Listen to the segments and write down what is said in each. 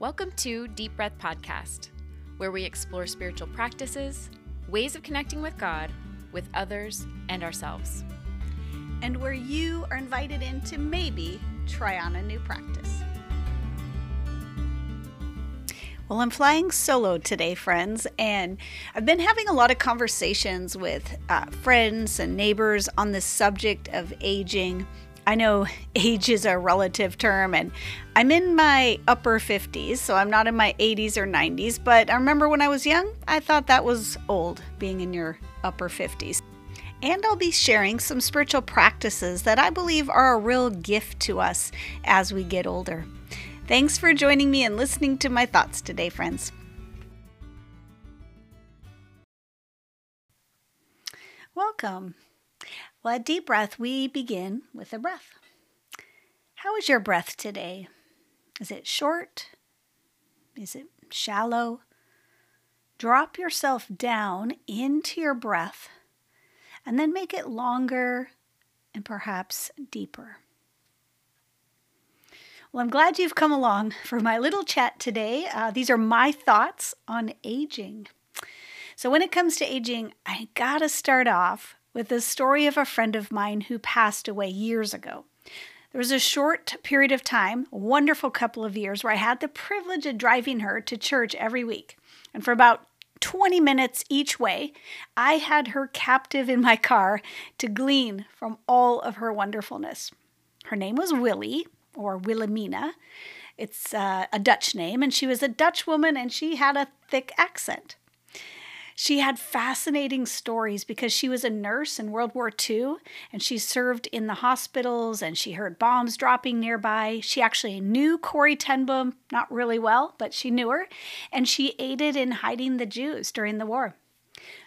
Welcome to Deep Breath Podcast, where we explore spiritual practices, ways of connecting with God, with others, and ourselves. And where you are invited in to maybe try on a new practice. Well, I'm flying solo today, friends, and I've been having a lot of conversations with uh, friends and neighbors on the subject of aging. I know age is a relative term, and I'm in my upper 50s, so I'm not in my 80s or 90s, but I remember when I was young, I thought that was old, being in your upper 50s. And I'll be sharing some spiritual practices that I believe are a real gift to us as we get older. Thanks for joining me and listening to my thoughts today, friends. Welcome. Well, at Deep Breath, we begin with a breath. How is your breath today? Is it short? Is it shallow? Drop yourself down into your breath and then make it longer and perhaps deeper. Well, I'm glad you've come along for my little chat today. Uh, these are my thoughts on aging. So, when it comes to aging, I gotta start off with the story of a friend of mine who passed away years ago. There was a short period of time, a wonderful couple of years, where I had the privilege of driving her to church every week. And for about 20 minutes each way, I had her captive in my car to glean from all of her wonderfulness. Her name was Willie, or Wilhelmina. It's uh, a Dutch name, and she was a Dutch woman and she had a thick accent. She had fascinating stories because she was a nurse in World War II and she served in the hospitals and she heard bombs dropping nearby. She actually knew Corrie ten Boom, not really well, but she knew her, and she aided in hiding the Jews during the war.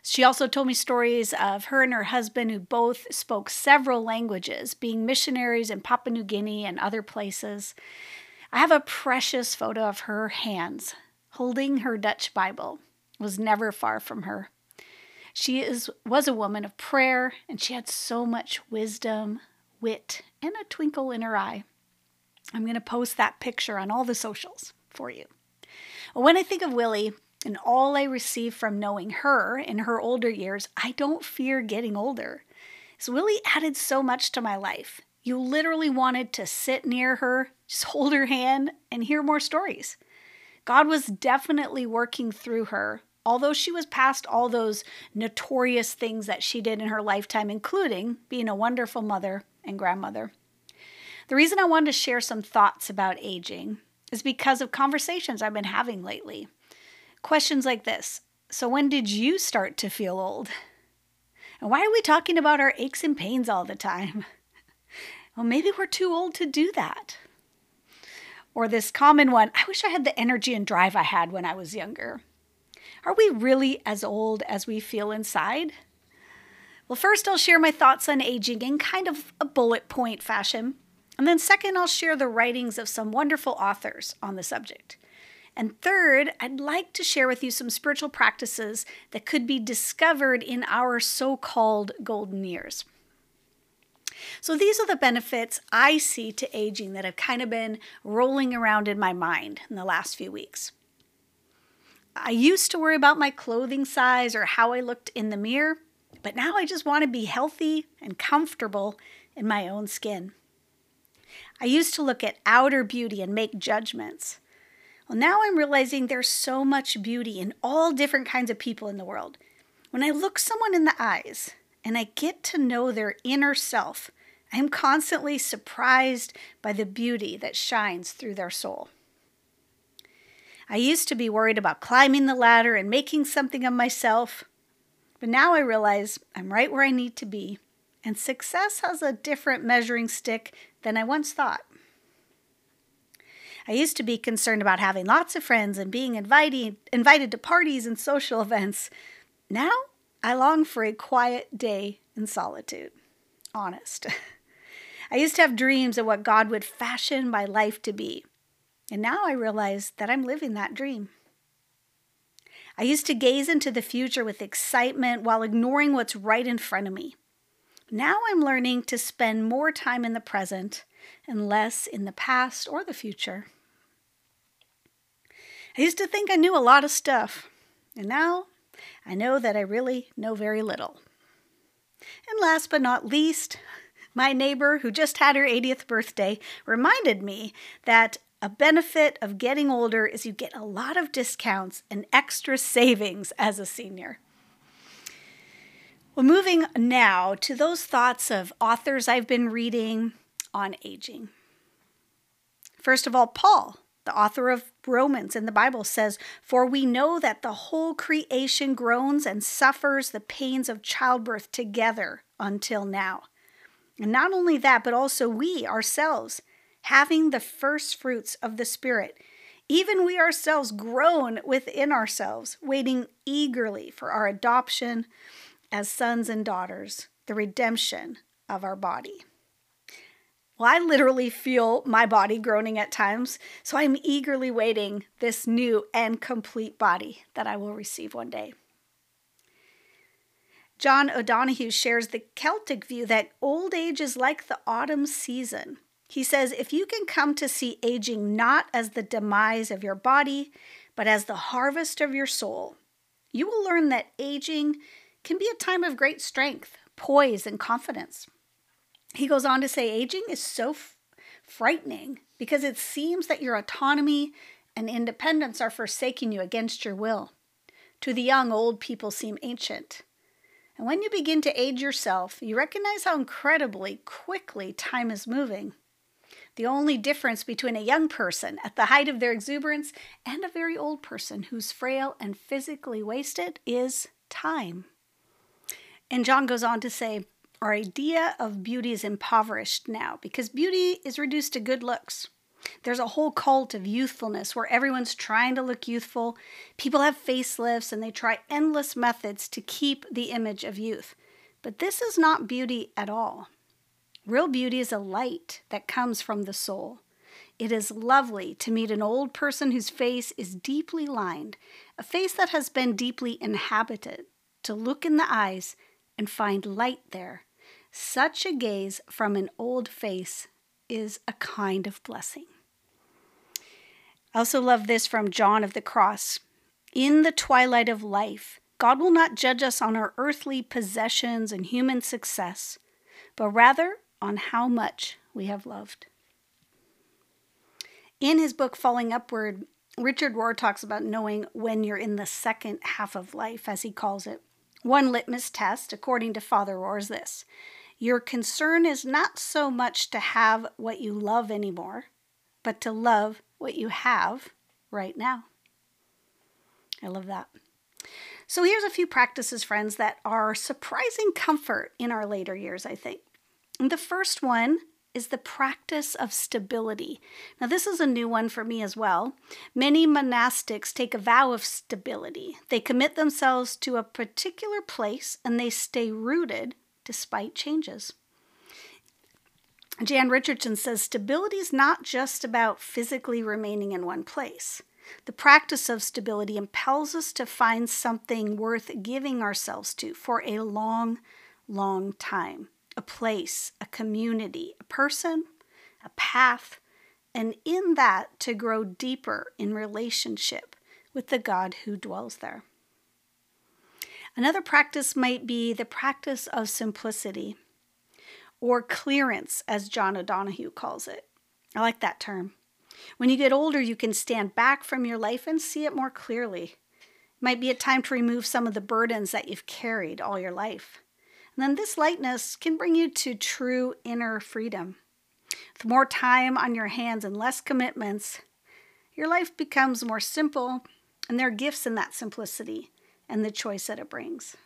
She also told me stories of her and her husband, who both spoke several languages, being missionaries in Papua New Guinea and other places. I have a precious photo of her hands holding her Dutch Bible. Was never far from her. She is, was a woman of prayer, and she had so much wisdom, wit, and a twinkle in her eye. I'm going to post that picture on all the socials for you. When I think of Willie, and all I received from knowing her in her older years, I don't fear getting older. So Willie added so much to my life. You literally wanted to sit near her, just hold her hand, and hear more stories. God was definitely working through her, although she was past all those notorious things that she did in her lifetime, including being a wonderful mother and grandmother. The reason I wanted to share some thoughts about aging is because of conversations I've been having lately. Questions like this So, when did you start to feel old? And why are we talking about our aches and pains all the time? Well, maybe we're too old to do that. Or this common one I wish I had the energy and drive I had when I was younger. Are we really as old as we feel inside? Well, first, I'll share my thoughts on aging in kind of a bullet point fashion. And then, second, I'll share the writings of some wonderful authors on the subject. And third, I'd like to share with you some spiritual practices that could be discovered in our so called golden years. So, these are the benefits I see to aging that have kind of been rolling around in my mind in the last few weeks. I used to worry about my clothing size or how I looked in the mirror, but now I just want to be healthy and comfortable in my own skin. I used to look at outer beauty and make judgments. Well, now I'm realizing there's so much beauty in all different kinds of people in the world. When I look someone in the eyes and I get to know their inner self, I am constantly surprised by the beauty that shines through their soul. I used to be worried about climbing the ladder and making something of myself, but now I realize I'm right where I need to be, and success has a different measuring stick than I once thought. I used to be concerned about having lots of friends and being invited, invited to parties and social events. Now I long for a quiet day in solitude. Honest. I used to have dreams of what God would fashion my life to be. And now I realize that I'm living that dream. I used to gaze into the future with excitement while ignoring what's right in front of me. Now I'm learning to spend more time in the present and less in the past or the future. I used to think I knew a lot of stuff, and now I know that I really know very little. And last but not least, my neighbor who just had her 80th birthday reminded me that a benefit of getting older is you get a lot of discounts and extra savings as a senior. Well, moving now to those thoughts of authors I've been reading on aging. First of all, Paul, the author of Romans in the Bible, says, For we know that the whole creation groans and suffers the pains of childbirth together until now. And not only that, but also we ourselves having the first fruits of the Spirit. Even we ourselves groan within ourselves, waiting eagerly for our adoption as sons and daughters, the redemption of our body. Well, I literally feel my body groaning at times, so I'm eagerly waiting this new and complete body that I will receive one day. John O'Donohue shares the Celtic view that old age is like the autumn season. He says, if you can come to see aging not as the demise of your body, but as the harvest of your soul, you will learn that aging can be a time of great strength, poise, and confidence. He goes on to say, aging is so f- frightening because it seems that your autonomy and independence are forsaking you against your will. To the young, old people seem ancient. And when you begin to age yourself, you recognize how incredibly quickly time is moving. The only difference between a young person at the height of their exuberance and a very old person who's frail and physically wasted is time. And John goes on to say, Our idea of beauty is impoverished now because beauty is reduced to good looks. There's a whole cult of youthfulness where everyone's trying to look youthful. People have facelifts and they try endless methods to keep the image of youth. But this is not beauty at all. Real beauty is a light that comes from the soul. It is lovely to meet an old person whose face is deeply lined, a face that has been deeply inhabited, to look in the eyes and find light there. Such a gaze from an old face is a kind of blessing. I also love this from John of the Cross. In the twilight of life, God will not judge us on our earthly possessions and human success, but rather on how much we have loved. In his book, Falling Upward, Richard Rohr talks about knowing when you're in the second half of life, as he calls it. One litmus test, according to Father Rohr, is this Your concern is not so much to have what you love anymore, but to love what you have right now. I love that. So, here's a few practices, friends, that are surprising comfort in our later years, I think. And the first one is the practice of stability. Now, this is a new one for me as well. Many monastics take a vow of stability. They commit themselves to a particular place and they stay rooted despite changes. Jan Richardson says stability is not just about physically remaining in one place. The practice of stability impels us to find something worth giving ourselves to for a long, long time a place, a community, a person, a path, and in that to grow deeper in relationship with the God who dwells there. Another practice might be the practice of simplicity or clearance, as John O'Donohue calls it. I like that term. When you get older, you can stand back from your life and see it more clearly. It might be a time to remove some of the burdens that you've carried all your life. And then this lightness can bring you to true inner freedom. With more time on your hands and less commitments, your life becomes more simple, and there are gifts in that simplicity and the choice that it brings.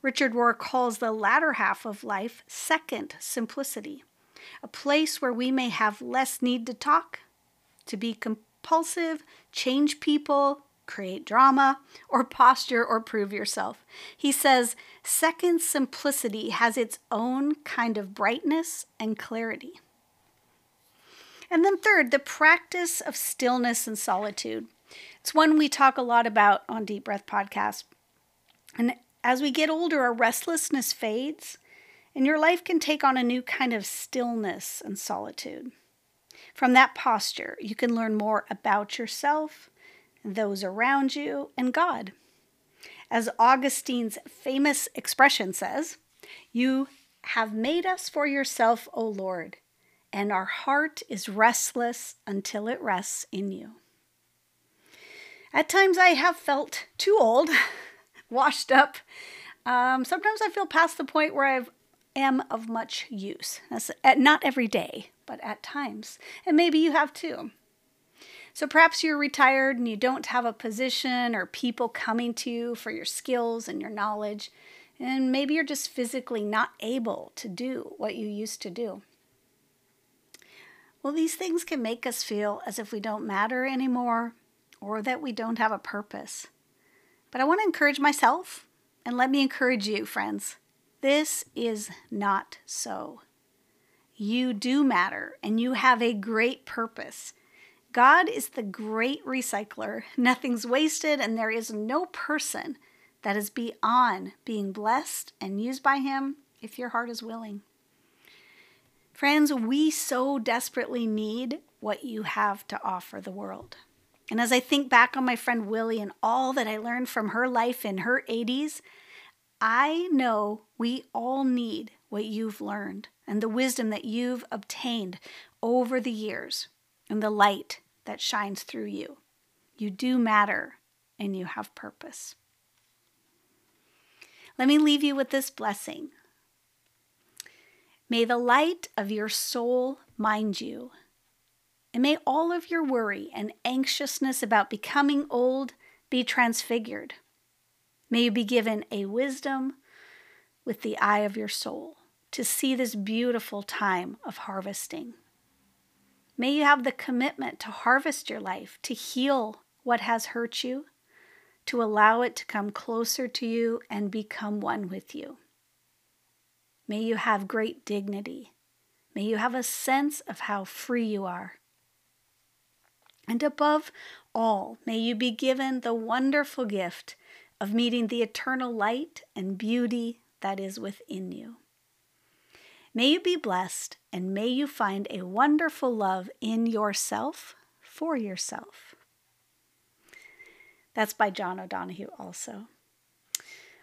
Richard Rohr calls the latter half of life second simplicity, a place where we may have less need to talk, to be compulsive, change people, create drama, or posture or prove yourself. He says, second simplicity has its own kind of brightness and clarity. And then, third, the practice of stillness and solitude. It's one we talk a lot about on Deep Breath Podcast. And as we get older, our restlessness fades, and your life can take on a new kind of stillness and solitude. From that posture, you can learn more about yourself those around you, and God. As Augustine's famous expression says, You have made us for yourself, O Lord, and our heart is restless until it rests in you. At times I have felt too old, washed up. Um, sometimes I feel past the point where I am of much use. That's not every day, but at times. And maybe you have too. So perhaps you're retired and you don't have a position or people coming to you for your skills and your knowledge. And maybe you're just physically not able to do what you used to do. Well, these things can make us feel as if we don't matter anymore or that we don't have a purpose. But I want to encourage myself and let me encourage you, friends. This is not so. You do matter and you have a great purpose. God is the great recycler. Nothing's wasted, and there is no person that is beyond being blessed and used by Him if your heart is willing. Friends, we so desperately need what you have to offer the world. And as I think back on my friend Willie and all that I learned from her life in her 80s, I know we all need what you've learned and the wisdom that you've obtained over the years and the light that shines through you. You do matter and you have purpose. Let me leave you with this blessing. May the light of your soul mind you, and may all of your worry and anxiousness about becoming old be transfigured. May you be given a wisdom with the eye of your soul to see this beautiful time of harvesting. May you have the commitment to harvest your life, to heal what has hurt you, to allow it to come closer to you and become one with you. May you have great dignity. May you have a sense of how free you are. And above all, may you be given the wonderful gift of meeting the eternal light and beauty that is within you. May you be blessed and may you find a wonderful love in yourself for yourself. That's by John O'Donohue, also.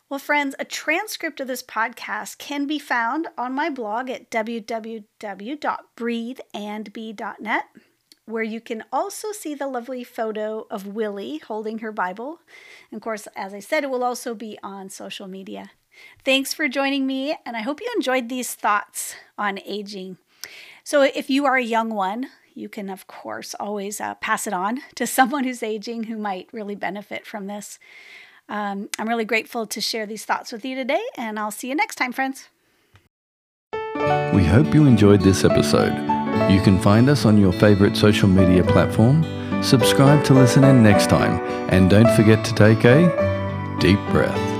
Well, friends, a transcript of this podcast can be found on my blog at www.breatheandbe.net, where you can also see the lovely photo of Willie holding her Bible. And of course, as I said, it will also be on social media. Thanks for joining me, and I hope you enjoyed these thoughts on aging. So, if you are a young one, you can, of course, always uh, pass it on to someone who's aging who might really benefit from this. Um, I'm really grateful to share these thoughts with you today, and I'll see you next time, friends. We hope you enjoyed this episode. You can find us on your favorite social media platform. Subscribe to listen in next time, and don't forget to take a deep breath.